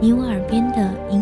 你我耳边的音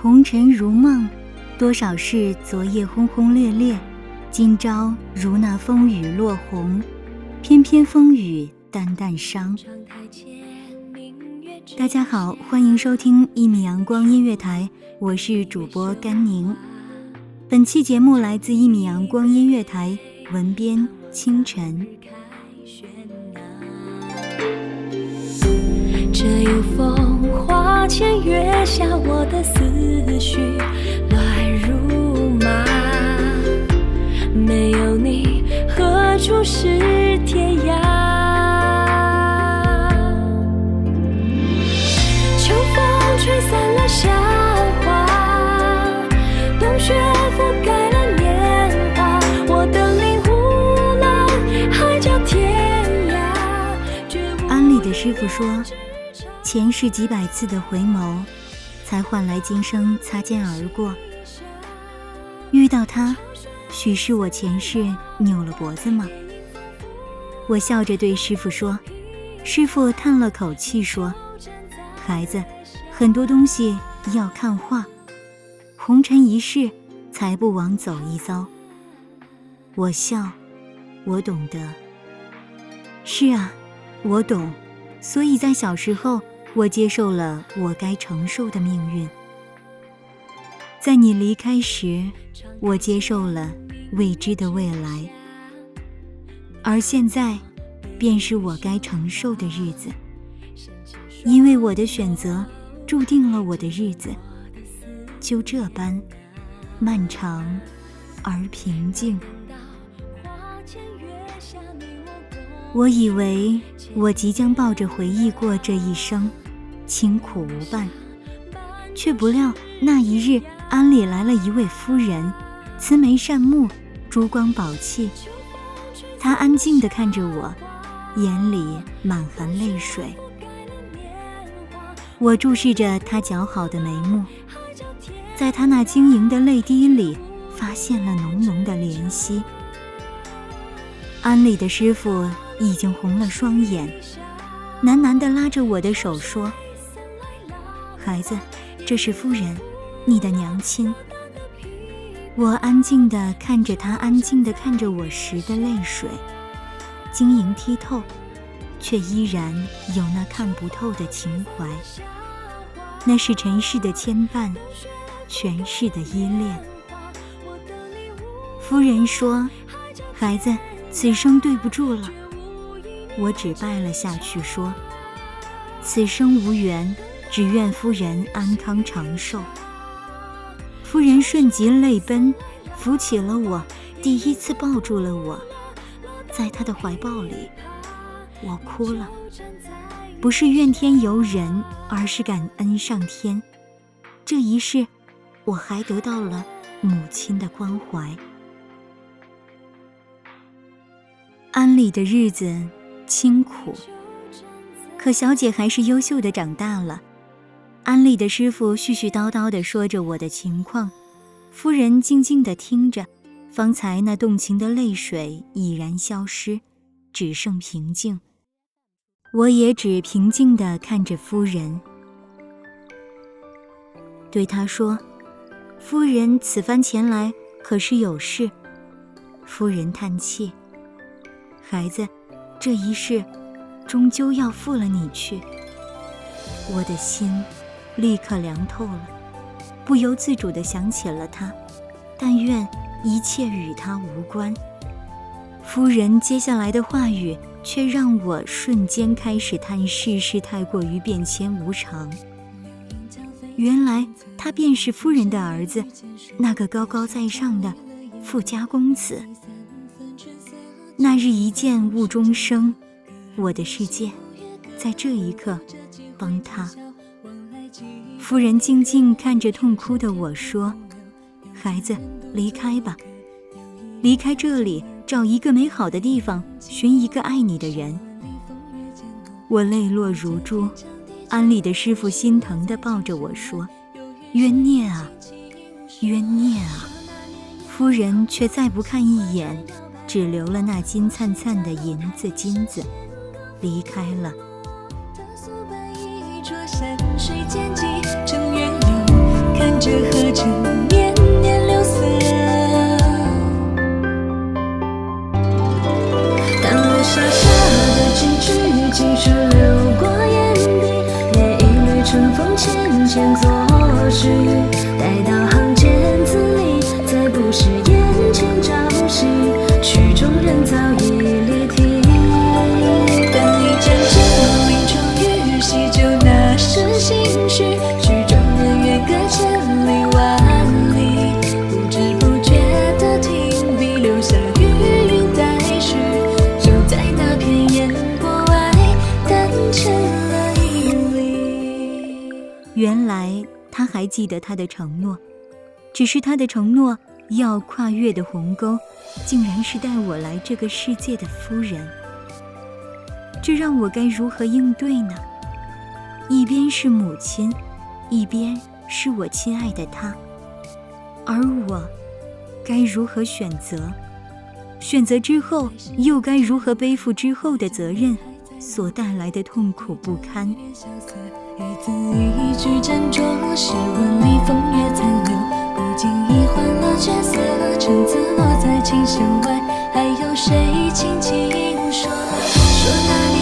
红尘如梦，多少事昨夜轰轰烈烈，今朝如那风雨落红，翩翩风雨淡淡伤。大家好，欢迎收听一米阳光音乐台，我是主播甘宁。本期节目来自一米阳光音乐台，文编清晨。这有风花前月下，我的思绪乱如麻。没有你，何处是天涯？秋风吹散了夏花，冬雪覆盖了年华。我的灵呼兰，海角天涯。安利的师傅说。前世几百次的回眸，才换来今生擦肩而过。遇到他，许是我前世扭了脖子吗？我笑着对师傅说。师傅叹了口气说：“孩子，很多东西要看化，红尘一世，才不枉走一遭。”我笑，我懂得。是啊，我懂。所以在小时候。我接受了我该承受的命运，在你离开时，我接受了未知的未来，而现在，便是我该承受的日子。因为我的选择，注定了我的日子就这般漫长而平静。我以为我即将抱着回忆过这一生，清苦无伴，却不料那一日，庵里来了一位夫人，慈眉善目，珠光宝气。她安静地看着我，眼里满含泪水。我注视着她姣好的眉目，在她那晶莹的泪滴里，发现了浓浓的怜惜。庵里的师傅。已经红了双眼，喃喃地拉着我的手说：“孩子，这是夫人，你的娘亲。”我安静地看着她，安静地看着我时的泪水，晶莹剔透，却依然有那看不透的情怀。那是尘世的牵绊，权势的依恋。夫人说：“孩子，此生对不住了。”我只拜了下去，说：“此生无缘，只愿夫人安康长寿。”夫人瞬即泪奔，扶起了我，第一次抱住了我，在她的怀抱里，我哭了，不是怨天尤人，而是感恩上天，这一世，我还得到了母亲的关怀。安里的日子清苦，可小姐还是优秀的长大了。安里的师傅絮絮叨叨地说着我的情况，夫人静静地听着，方才那动情的泪水已然消失，只剩平静。我也只平静地看着夫人，对她说：“夫人此番前来可是有事？”夫人叹气：“孩子，这一世，终究要负了你去。”我的心。立刻凉透了，不由自主地想起了他，但愿一切与他无关。夫人接下来的话语却让我瞬间开始叹世事太过于变迁无常。原来他便是夫人的儿子，那个高高在上的富家公子。那日一见误终生，我的世界在这一刻崩塌。夫人静静看着痛哭的我说：“孩子，离开吧，离开这里，找一个美好的地方，寻一个爱你的人。”我泪落如珠。安里的师傅心疼地抱着我说：“冤孽啊，冤孽啊！”夫人却再不看一眼，只留了那金灿灿的银子金子，离开了。这河城年年流色，当留下下的几句锦书流过眼底，念一缕春风浅浅原来他还记得他的承诺，只是他的承诺要跨越的鸿沟，竟然是带我来这个世界的夫人。这让我该如何应对呢？一边是母亲，一边是我亲爱的他，而我该如何选择？选择之后，又该如何背负之后的责任所带来的痛苦不堪？还有谁轻轻说？说那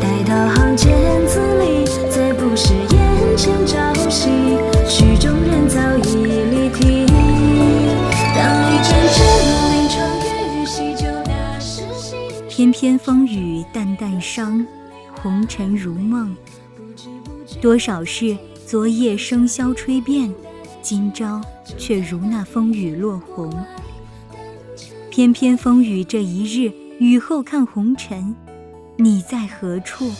待到行间字里，再不是眼前朝夕，曲中人早已离题。当一阵阵临窗雨洗就那时心。翩翩风雨淡淡伤，红尘如梦。多少事昨夜笙箫吹遍，今朝却如那风雨落红。翩翩风雨这一日，雨后看红尘。你在何处？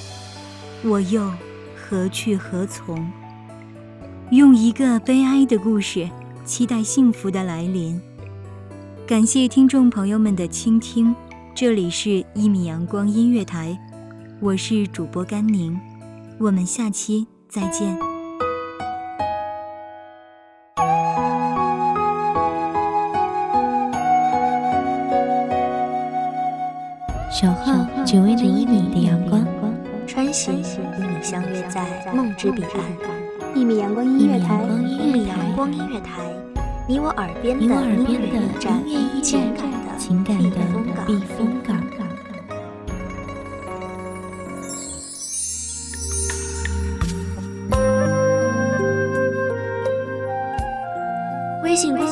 我又何去何从？用一个悲哀的故事，期待幸福的来临。感谢听众朋友们的倾听，这里是《一米阳光音乐台》，我是主播甘宁，我们下期再见。守候只为那一米的阳光，穿行与你相约在梦之彼岸。一米阳光音乐台，一米阳光音乐台，你我耳边的音乐驿站，情感的避风港。